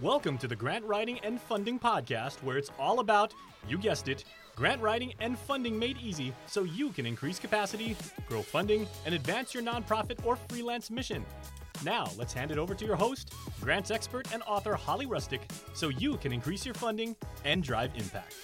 Welcome to the Grant Writing and Funding Podcast, where it's all about, you guessed it, grant writing and funding made easy so you can increase capacity, grow funding, and advance your nonprofit or freelance mission. Now, let's hand it over to your host, grants expert and author Holly Rustick, so you can increase your funding and drive impact.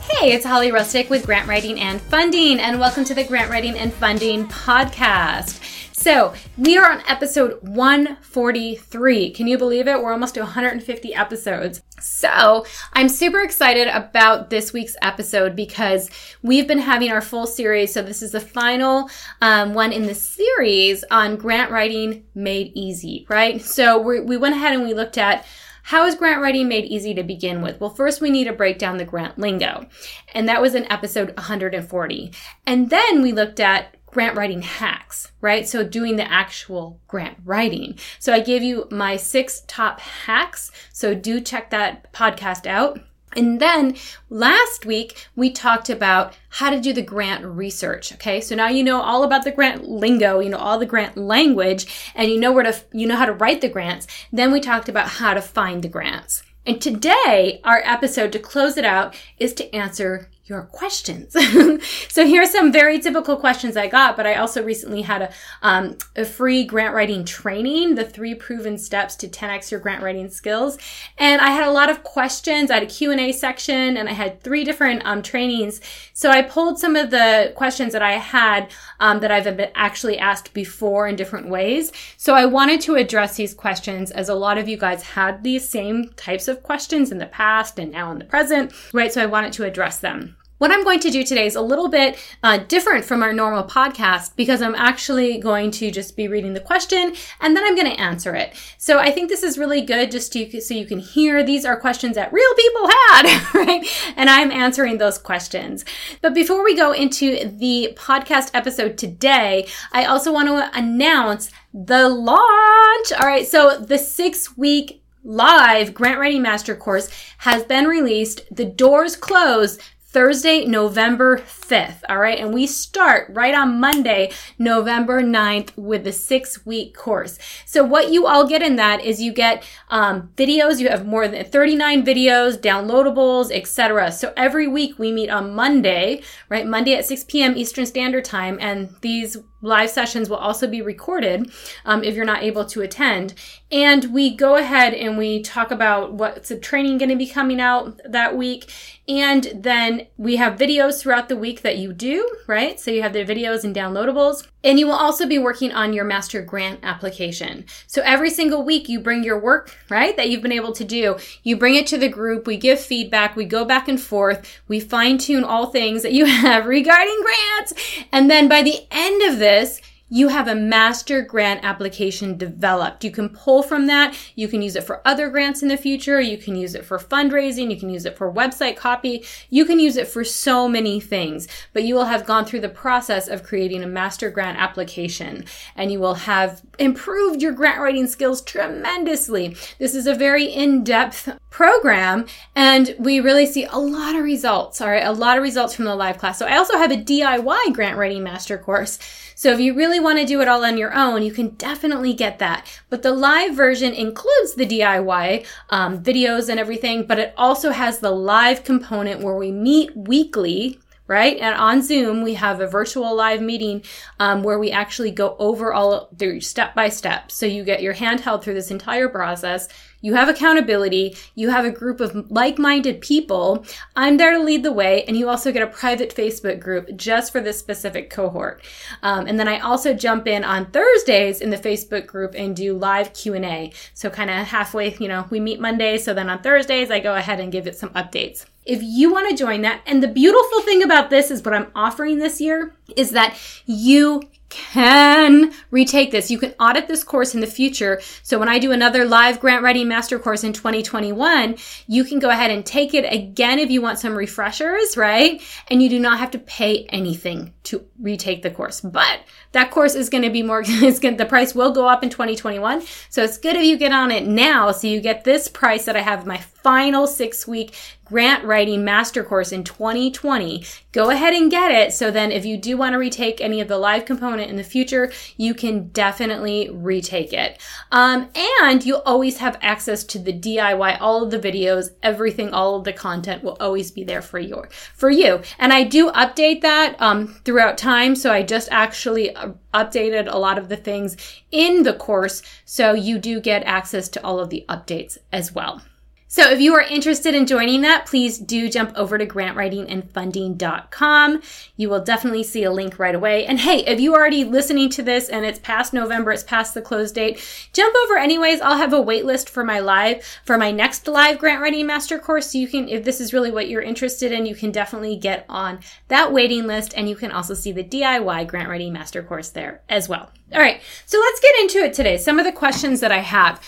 Hey, it's Holly Rustick with Grant Writing and Funding, and welcome to the Grant Writing and Funding podcast. So, we are on episode 143. Can you believe it? We're almost to 150 episodes. So, I'm super excited about this week's episode because we've been having our full series. So, this is the final um, one in the series on grant writing made easy, right? So, we we went ahead and we looked at how is grant writing made easy to begin with? Well, first we need to break down the grant lingo. And that was in episode 140. And then we looked at grant writing hacks, right? So doing the actual grant writing. So I gave you my six top hacks. So do check that podcast out. And then last week we talked about how to do the grant research. Okay. So now you know all about the grant lingo, you know, all the grant language and you know where to, you know how to write the grants. Then we talked about how to find the grants. And today, our episode to close it out is to answer your questions. so here are some very typical questions I got, but I also recently had a, um, a free grant writing training, the three proven steps to 10x your grant writing skills. And I had a lot of questions. I had a Q&A section and I had three different um, trainings. So I pulled some of the questions that I had um, that I've been actually asked before in different ways. So I wanted to address these questions as a lot of you guys had these same types of questions in the past and now in the present, right? So I wanted to address them. What I'm going to do today is a little bit uh, different from our normal podcast because I'm actually going to just be reading the question and then I'm going to answer it. So I think this is really good just to, so you can hear these are questions that real people had, right? And I'm answering those questions. But before we go into the podcast episode today, I also want to announce the launch. All right. So the six week live grant writing master course has been released. The doors close Thursday, November 5th. All right. And we start right on Monday, November 9th with the six week course. So what you all get in that is you get um, videos. You have more than 39 videos, downloadables, etc. So every week we meet on Monday, right? Monday at 6 p.m. Eastern Standard Time. And these live sessions will also be recorded um, if you're not able to attend. And we go ahead and we talk about what's the training going to be coming out that week. And then we have videos throughout the week that you do, right? So you have the videos and downloadables. And you will also be working on your master grant application. So every single week you bring your work, right, that you've been able to do. You bring it to the group. We give feedback. We go back and forth. We fine tune all things that you have regarding grants. And then by the end of this, you have a master grant application developed. You can pull from that. You can use it for other grants in the future. You can use it for fundraising. You can use it for website copy. You can use it for so many things, but you will have gone through the process of creating a master grant application and you will have improved your grant writing skills tremendously. This is a very in-depth program and we really see a lot of results. All right. A lot of results from the live class. So I also have a DIY grant writing master course so if you really want to do it all on your own, you can definitely get that. But the live version includes the DIY um, videos and everything, but it also has the live component where we meet weekly right? And on Zoom, we have a virtual live meeting um, where we actually go over all the step by step. So you get your hand held through this entire process. You have accountability. You have a group of like-minded people. I'm there to lead the way. And you also get a private Facebook group just for this specific cohort. Um, and then I also jump in on Thursdays in the Facebook group and do live Q&A. So kind of halfway, you know, we meet Monday. So then on Thursdays, I go ahead and give it some updates. If you want to join that, and the beautiful thing about this is what I'm offering this year is that you can retake this. You can audit this course in the future. So when I do another live grant writing master course in 2021, you can go ahead and take it again if you want some refreshers, right? And you do not have to pay anything to retake the course. But that course is going to be more, it's going, the price will go up in 2021. So it's good if you get on it now. So you get this price that I have my final six week grant writing master course in 2020. Go ahead and get it. So then if you do want to retake any of the live component in the future, you can definitely retake it. Um, and you'll always have access to the DIY, all of the videos, everything, all of the content will always be there for your, for you. And I do update that, um, throughout time. So I just actually uh, updated a lot of the things in the course. So you do get access to all of the updates as well. So if you are interested in joining that, please do jump over to grantwritingandfunding.com. You will definitely see a link right away. And hey, if you are already listening to this and it's past November, it's past the close date, jump over anyways. I'll have a wait list for my live, for my next live grant writing master course. So you can, if this is really what you're interested in, you can definitely get on that waiting list and you can also see the DIY grant writing master course there as well. All right. So let's get into it today. Some of the questions that I have.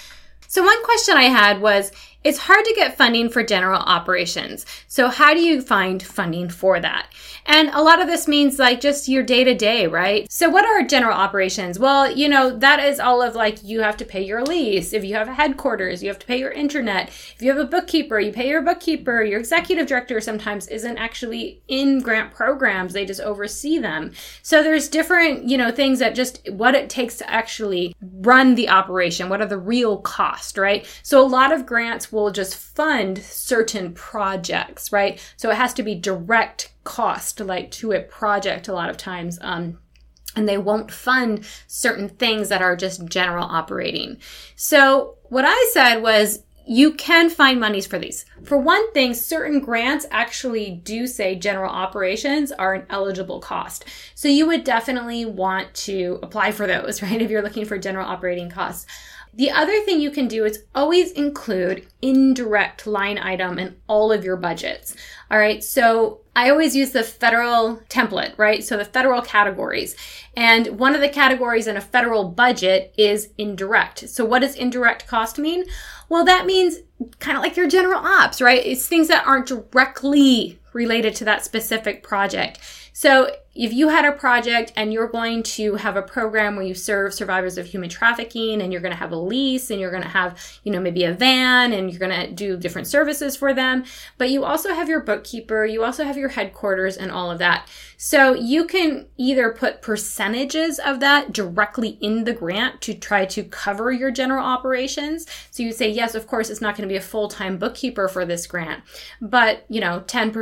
So one question I had was, it's hard to get funding for general operations. So how do you find funding for that? And a lot of this means like just your day to day, right? So what are general operations? Well, you know, that is all of like you have to pay your lease. If you have a headquarters, you have to pay your internet. If you have a bookkeeper, you pay your bookkeeper. Your executive director sometimes isn't actually in grant programs. They just oversee them. So there's different, you know, things that just what it takes to actually run the operation. What are the real costs, right? So a lot of grants just fund certain projects, right? So it has to be direct cost like to a project a lot of times um, and they won't fund certain things that are just general operating so what i said was you can find monies for these. For one thing, certain grants actually do say general operations are an eligible cost. So you would definitely want to apply for those, right? If you're looking for general operating costs. The other thing you can do is always include indirect line item in all of your budgets. All right. So I always use the federal template, right? So the federal categories. And one of the categories in a federal budget is indirect. So what does indirect cost mean? Well, that means kind of like your general ops, right? It's things that aren't directly related to that specific project. So if you had a project and you're going to have a program where you serve survivors of human trafficking and you're going to have a lease and you're going to have, you know, maybe a van and you're going to do different services for them, but you also have your bookkeeper, you also have your headquarters and all of that. So you can either put percentages of that directly in the grant to try to cover your general operations. So you say, yes, of course, it's not going to be a full-time bookkeeper for this grant, but you know, 10%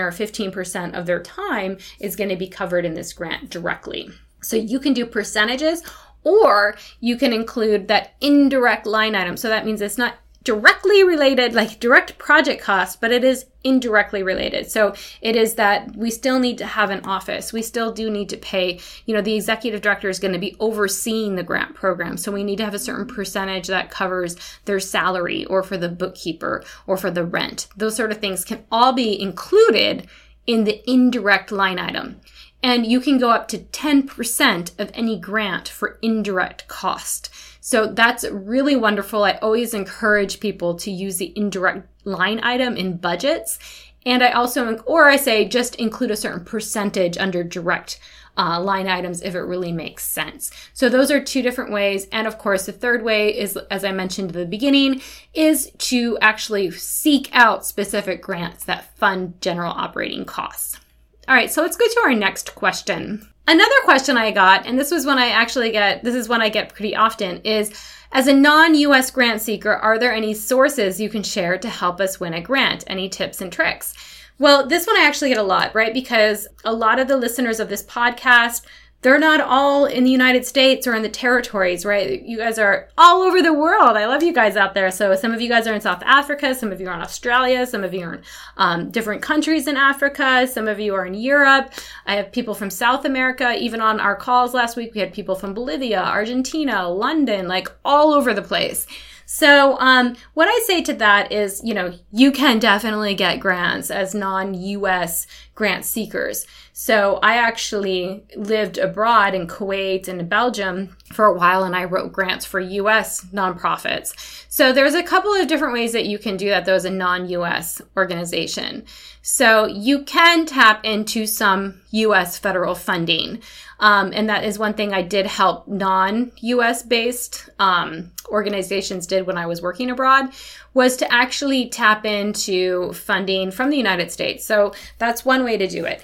or 15% of their time is going to be covered in this grant directly. So you can do percentages or you can include that indirect line item. So that means it's not directly related, like direct project costs, but it is indirectly related. So it is that we still need to have an office. We still do need to pay, you know, the executive director is going to be overseeing the grant program. So we need to have a certain percentage that covers their salary or for the bookkeeper or for the rent. Those sort of things can all be included in the indirect line item. And you can go up to 10% of any grant for indirect cost. So that's really wonderful. I always encourage people to use the indirect line item in budgets. And I also, or I say just include a certain percentage under direct uh, line items if it really makes sense. So those are two different ways. And of course, the third way is, as I mentioned at the beginning, is to actually seek out specific grants that fund general operating costs. All right, so let's go to our next question. Another question I got, and this was when I actually get, this is one I get pretty often, is as a non US grant seeker, are there any sources you can share to help us win a grant? Any tips and tricks? Well, this one I actually get a lot, right? Because a lot of the listeners of this podcast they're not all in the United States or in the territories, right? You guys are all over the world. I love you guys out there. So some of you guys are in South Africa, some of you are in Australia, some of you are in um, different countries in Africa, some of you are in Europe. I have people from South America. Even on our calls last week, we had people from Bolivia, Argentina, London, like all over the place. So, um, what I say to that is, you know, you can definitely get grants as non-US grant seekers. So I actually lived abroad in Kuwait and Belgium for a while and I wrote grants for US nonprofits. So there's a couple of different ways that you can do that, though, as a non US organization. So you can tap into some US federal funding. Um, and that is one thing I did help non US based um, organizations did when I was working abroad was to actually tap into funding from the United States. So that's one way to do it.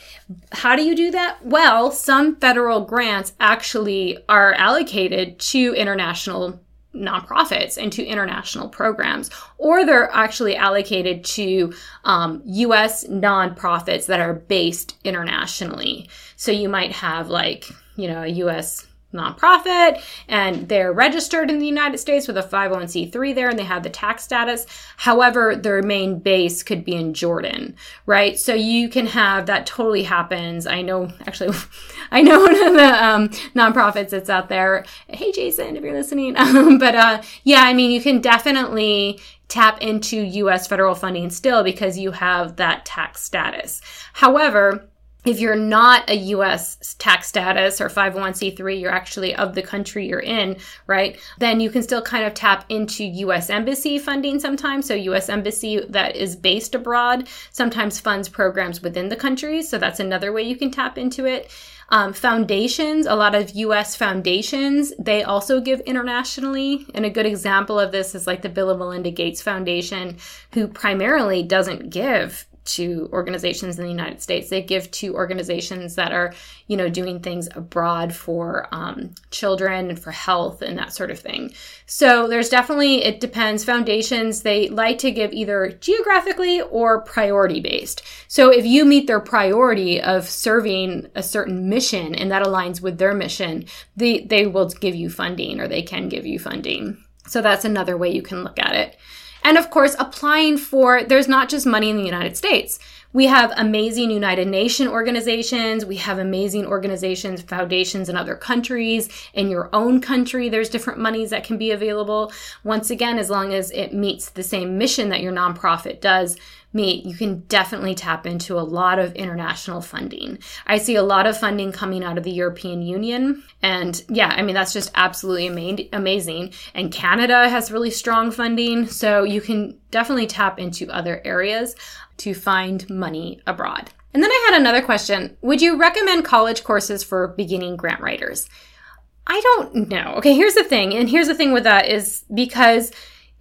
How do you do that? Well, some federal grants actually are allocated to international nonprofits and to international programs, or they're actually allocated to um, US nonprofits that are based internationally. So you might have like, you know, a US nonprofit and they're registered in the United States with a 501c3 there and they have the tax status. However, their main base could be in Jordan, right? So you can have that totally happens. I know, actually, I know one of the um, nonprofits that's out there. Hey, Jason, if you're listening. but uh, yeah, I mean, you can definitely tap into US federal funding still because you have that tax status. However, if you're not a US tax status or 501c3, you're actually of the country you're in, right? Then you can still kind of tap into US embassy funding sometimes. So, US embassy that is based abroad sometimes funds programs within the country. So, that's another way you can tap into it. Um, foundations, a lot of US foundations, they also give internationally. And a good example of this is like the Bill and Melinda Gates Foundation, who primarily doesn't give to organizations in the United States. They give to organizations that are, you know, doing things abroad for um, children and for health and that sort of thing. So there's definitely, it depends. Foundations, they like to give either geographically or priority based. So if you meet their priority of serving a certain mission and that aligns with their mission, they, they will give you funding or they can give you funding. So that's another way you can look at it. And of course, applying for, there's not just money in the United States. We have amazing United Nation organizations. We have amazing organizations, foundations in other countries. In your own country, there's different monies that can be available. Once again, as long as it meets the same mission that your nonprofit does, meet, you can definitely tap into a lot of international funding. I see a lot of funding coming out of the European Union. And yeah, I mean, that's just absolutely ama- amazing. And Canada has really strong funding. So you can definitely tap into other areas to find money abroad. And then I had another question Would you recommend college courses for beginning grant writers? I don't know. Okay, here's the thing. And here's the thing with that is because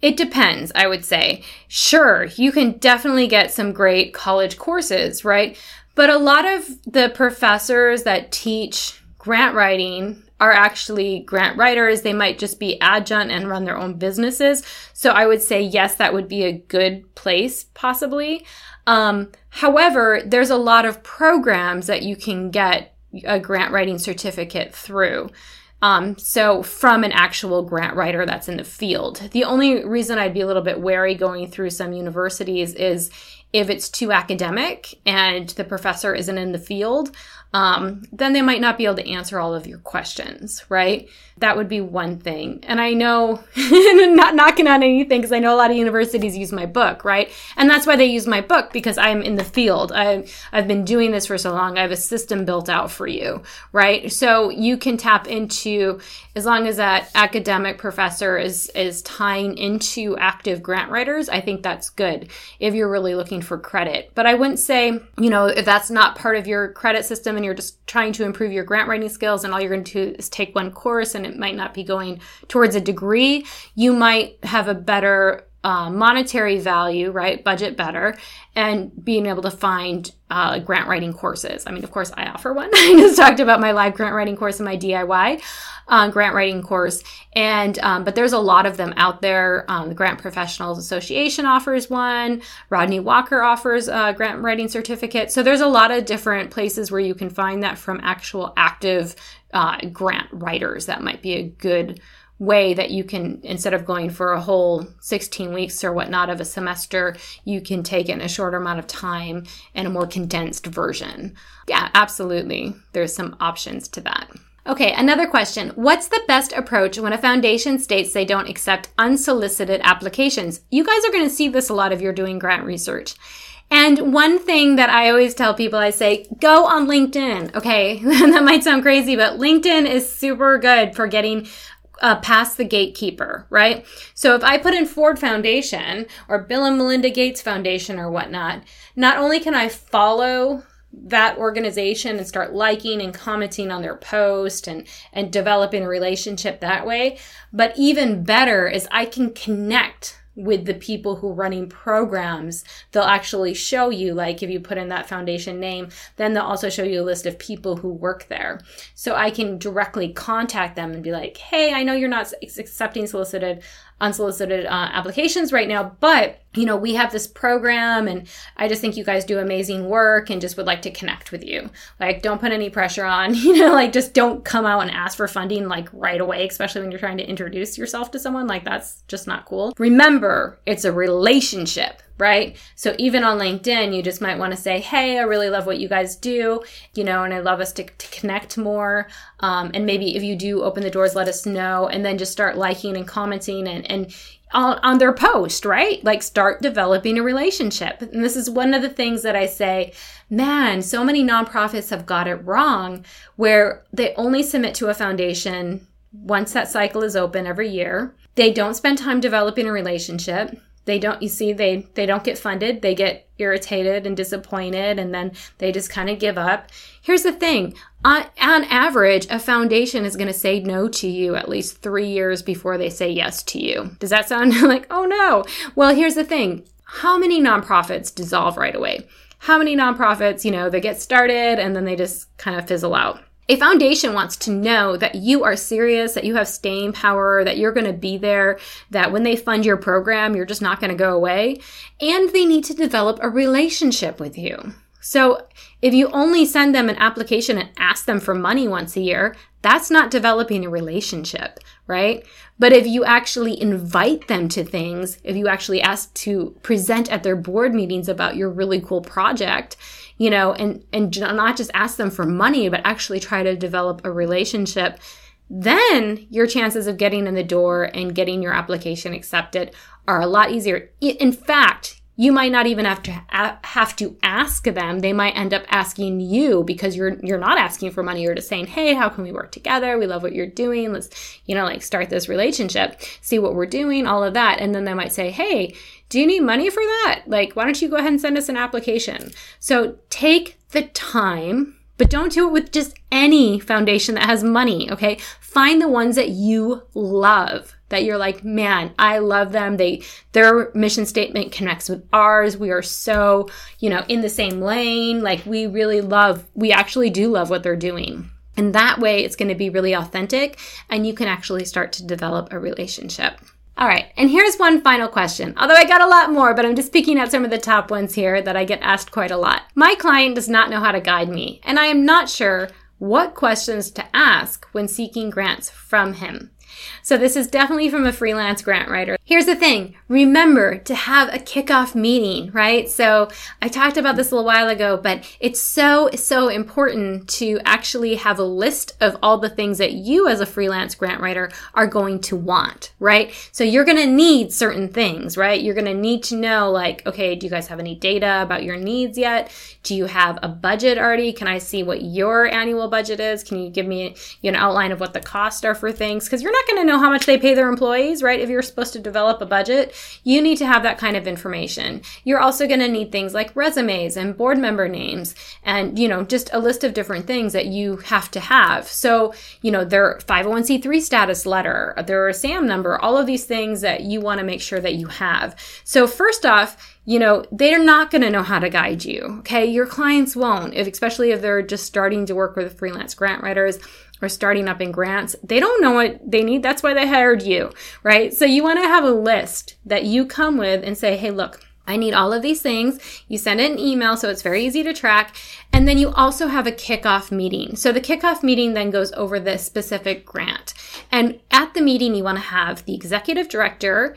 it depends, I would say. Sure, you can definitely get some great college courses, right? But a lot of the professors that teach grant writing are actually grant writers. They might just be adjunct and run their own businesses. So I would say, yes, that would be a good place, possibly. Um, however, there's a lot of programs that you can get a grant writing certificate through. Um, so from an actual grant writer that's in the field. The only reason I'd be a little bit wary going through some universities is if it's too academic and the professor isn't in the field um, then they might not be able to answer all of your questions, right? That would be one thing. And I know, not knocking on anything, because I know a lot of universities use my book, right? And that's why they use my book because I'm in the field. I, I've been doing this for so long. I have a system built out for you, right? So you can tap into, as long as that academic professor is, is tying into active grant writers, I think that's good if you're really looking for credit. But I wouldn't say, you know, if that's not part of your credit system, you're just trying to improve your grant writing skills and all you're going to do is take one course and it might not be going towards a degree, you might have a better uh, monetary value, right? Budget better, and being able to find uh, grant writing courses. I mean, of course, I offer one. I just talked about my live grant writing course and my DIY uh, grant writing course, and um, but there's a lot of them out there. Um, the Grant Professionals Association offers one. Rodney Walker offers a grant writing certificate. So there's a lot of different places where you can find that from actual active uh, grant writers. That might be a good way that you can instead of going for a whole 16 weeks or whatnot of a semester you can take it in a shorter amount of time and a more condensed version yeah absolutely there's some options to that Okay, another question. What's the best approach when a foundation states they don't accept unsolicited applications? You guys are going to see this a lot if you're doing grant research. And one thing that I always tell people, I say, go on LinkedIn. Okay. that might sound crazy, but LinkedIn is super good for getting uh, past the gatekeeper, right? So if I put in Ford Foundation or Bill and Melinda Gates Foundation or whatnot, not only can I follow that organization and start liking and commenting on their post and and developing a relationship that way but even better is i can connect with the people who are running programs they'll actually show you like if you put in that foundation name then they'll also show you a list of people who work there. So i can directly contact them and be like hey i know you're not accepting solicited unsolicited uh, applications right now but you know, we have this program and I just think you guys do amazing work and just would like to connect with you. Like, don't put any pressure on, you know, like just don't come out and ask for funding like right away, especially when you're trying to introduce yourself to someone. Like, that's just not cool. Remember, it's a relationship, right? So even on LinkedIn, you just might want to say, Hey, I really love what you guys do, you know, and I love us to, to connect more. Um, and maybe if you do open the doors, let us know and then just start liking and commenting and, and, on, on their post, right? Like start developing a relationship. And this is one of the things that I say, man, so many nonprofits have got it wrong where they only submit to a foundation once that cycle is open every year. They don't spend time developing a relationship they don't you see they they don't get funded. They get irritated and disappointed and then they just kind of give up. Here's the thing. On, on average a foundation is going to say no to you at least three years before they say yes to you. Does that sound like oh no? Well here's the thing. How many nonprofits dissolve right away? How many nonprofits you know they get started and then they just kind of fizzle out a foundation wants to know that you are serious, that you have staying power, that you're going to be there, that when they fund your program, you're just not going to go away. And they need to develop a relationship with you. So if you only send them an application and ask them for money once a year, that's not developing a relationship, right? But if you actually invite them to things, if you actually ask to present at their board meetings about your really cool project, you know, and, and not just ask them for money, but actually try to develop a relationship, then your chances of getting in the door and getting your application accepted are a lot easier. In fact, you might not even have to have to ask them. They might end up asking you because you're you're not asking for money. You're just saying, "Hey, how can we work together? We love what you're doing. Let's, you know, like start this relationship. See what we're doing, all of that." And then they might say, "Hey, do you need money for that? Like, why don't you go ahead and send us an application?" So, take the time but don't do it with just any foundation that has money, okay? Find the ones that you love that you're like, man, I love them. They, their mission statement connects with ours. We are so, you know, in the same lane. Like we really love, we actually do love what they're doing. And that way it's going to be really authentic and you can actually start to develop a relationship. All right, and here's one final question. Although I got a lot more, but I'm just picking out some of the top ones here that I get asked quite a lot. My client does not know how to guide me, and I am not sure what questions to ask when seeking grants from him. So this is definitely from a freelance grant writer. Here's the thing. Remember to have a kickoff meeting, right? So I talked about this a little while ago, but it's so, so important to actually have a list of all the things that you as a freelance grant writer are going to want, right? So you're going to need certain things, right? You're going to need to know like, okay, do you guys have any data about your needs yet? Do you have a budget already? Can I see what your annual budget is? Can you give me an outline of what the costs are for things? Cause you're not going to know how much they pay their employees, right? If you're supposed to develop a budget, you need to have that kind of information. You're also going to need things like resumes and board member names and, you know, just a list of different things that you have to have. So, you know, their 501c3 status letter, their SAM number, all of these things that you want to make sure that you have. So first off, you know, they're not going to know how to guide you. Okay. Your clients won't, if, especially if they're just starting to work with freelance grant writers or starting up in grants, they don't know what they need. That's why they hired you, right? So you want to have a list that you come with and say, hey, look, I need all of these things. You send it an email so it's very easy to track. And then you also have a kickoff meeting. So the kickoff meeting then goes over this specific grant. And at the meeting, you want to have the executive director,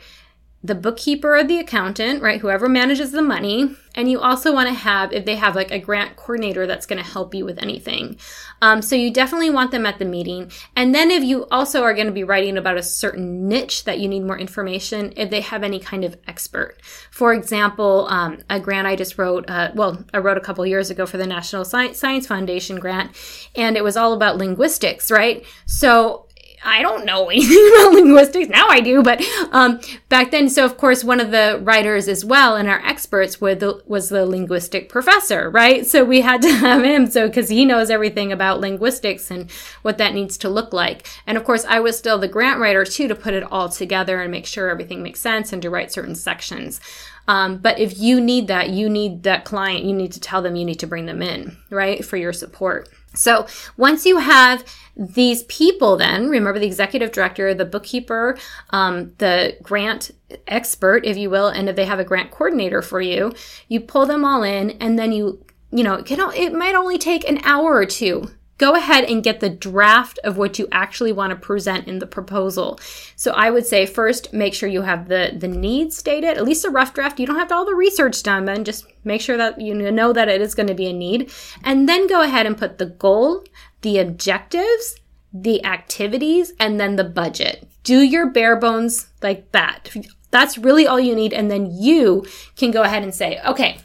the bookkeeper or the accountant, right? Whoever manages the money. And you also want to have, if they have like a grant coordinator that's going to help you with anything. Um, so you definitely want them at the meeting. And then if you also are going to be writing about a certain niche that you need more information, if they have any kind of expert. For example, um, a grant I just wrote, uh, well, I wrote a couple years ago for the National Science Foundation grant, and it was all about linguistics, right? So I don't know anything about linguistics. Now I do, but um, back then, so of course, one of the writers as well and our experts were the, was the linguistic professor, right? So we had to have him, so because he knows everything about linguistics and what that needs to look like. And of course, I was still the grant writer too to put it all together and make sure everything makes sense and to write certain sections. Um, but if you need that, you need that client, you need to tell them you need to bring them in, right, for your support. So once you have these people, then remember the executive director, the bookkeeper, um, the grant expert, if you will, and if they have a grant coordinator for you, you pull them all in, and then you, you know, it, can, it might only take an hour or two go ahead and get the draft of what you actually want to present in the proposal. So I would say first make sure you have the the needs stated, at least a rough draft. You don't have all the research done, but just make sure that you know that it is going to be a need. And then go ahead and put the goal, the objectives, the activities, and then the budget. Do your bare bones like that. That's really all you need. And then you can go ahead and say, okay,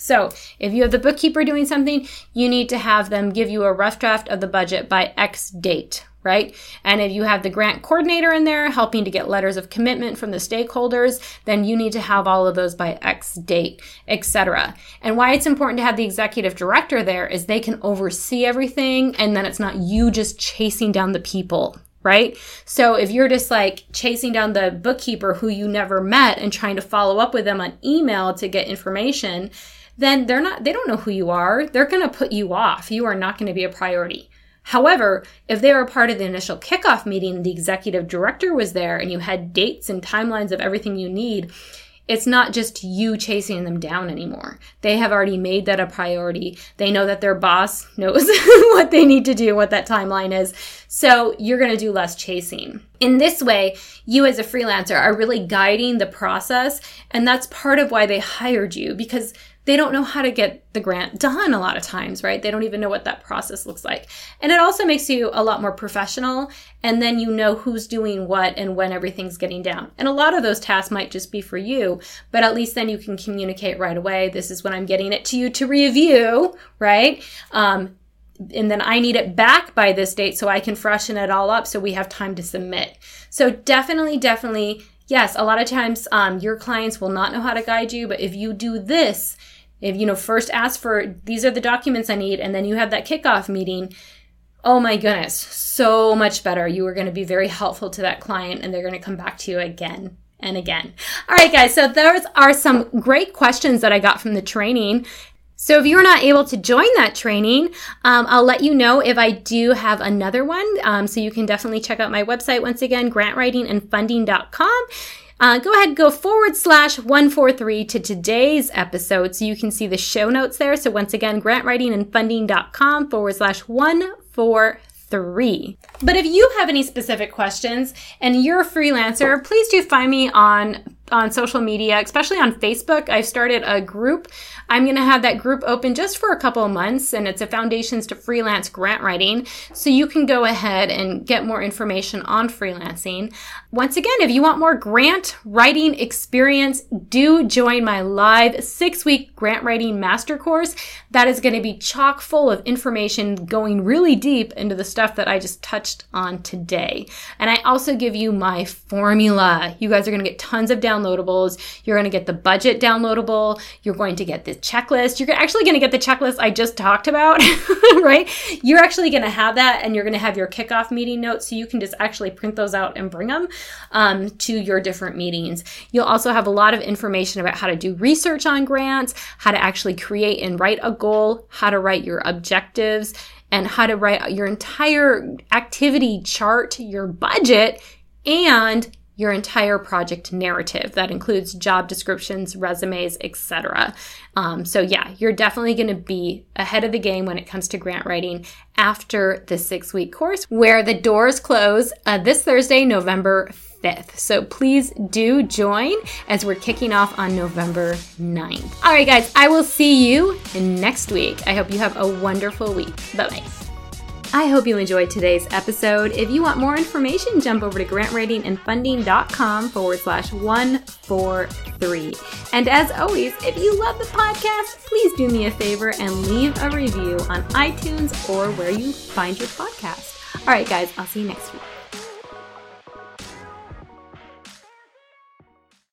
so, if you have the bookkeeper doing something, you need to have them give you a rough draft of the budget by X date, right? And if you have the grant coordinator in there helping to get letters of commitment from the stakeholders, then you need to have all of those by X date, etc. And why it's important to have the executive director there is they can oversee everything and then it's not you just chasing down the people, right? So if you're just like chasing down the bookkeeper who you never met and trying to follow up with them on email to get information, then they're not, they don't know who you are. They're going to put you off. You are not going to be a priority. However, if they were a part of the initial kickoff meeting, the executive director was there and you had dates and timelines of everything you need, it's not just you chasing them down anymore. They have already made that a priority. They know that their boss knows what they need to do, what that timeline is. So you're going to do less chasing. In this way, you as a freelancer are really guiding the process. And that's part of why they hired you because they don't know how to get the grant done a lot of times, right? They don't even know what that process looks like. And it also makes you a lot more professional. And then you know who's doing what and when everything's getting down. And a lot of those tasks might just be for you, but at least then you can communicate right away. This is when I'm getting it to you to review, right? Um, and then I need it back by this date so I can freshen it all up so we have time to submit. So definitely, definitely yes, a lot of times um, your clients will not know how to guide you, but if you do this, if you know first ask for these are the documents I need, and then you have that kickoff meeting, oh my goodness, so much better. You are going to be very helpful to that client, and they're going to come back to you again and again. All right, guys. So those are some great questions that I got from the training. So if you're not able to join that training, um, I'll let you know if I do have another one. Um, so you can definitely check out my website once again, grantwritingandfunding.com. Uh, go ahead, go forward slash 143 to today's episode so you can see the show notes there. So once again, grantwritingandfunding.com forward slash 143. But if you have any specific questions and you're a freelancer, please do find me on on social media, especially on Facebook. I've started a group. I'm going to have that group open just for a couple of months, and it's a Foundations to Freelance Grant Writing. So you can go ahead and get more information on freelancing. Once again, if you want more grant writing experience, do join my live six week grant writing master course. That is going to be chock full of information going really deep into the stuff that I just touched on today. And I also give you my formula. You guys are going to get tons of downloadables. You're going to get the budget downloadable. You're going to get the checklist. You're actually going to get the checklist I just talked about, right? You're actually going to have that and you're going to have your kickoff meeting notes so you can just actually print those out and bring them um, to your different meetings. You'll also have a lot of information about how to do research on grants, how to actually create and write a goal, how to write your objectives, and how to write your entire activity chart, your budget, and your entire project narrative. That includes job descriptions, resumes, etc. Um, so yeah, you're definitely going to be ahead of the game when it comes to grant writing after the six week course, where the doors close uh, this Thursday, November 5th. So please do join as we're kicking off on November 9th. All right, guys, I will see you next week. I hope you have a wonderful week. Bye bye. I hope you enjoyed today's episode. If you want more information, jump over to grantwritingandfunding.com forward slash 143. And as always, if you love the podcast, please do me a favor and leave a review on iTunes or where you find your podcast. All right, guys, I'll see you next week.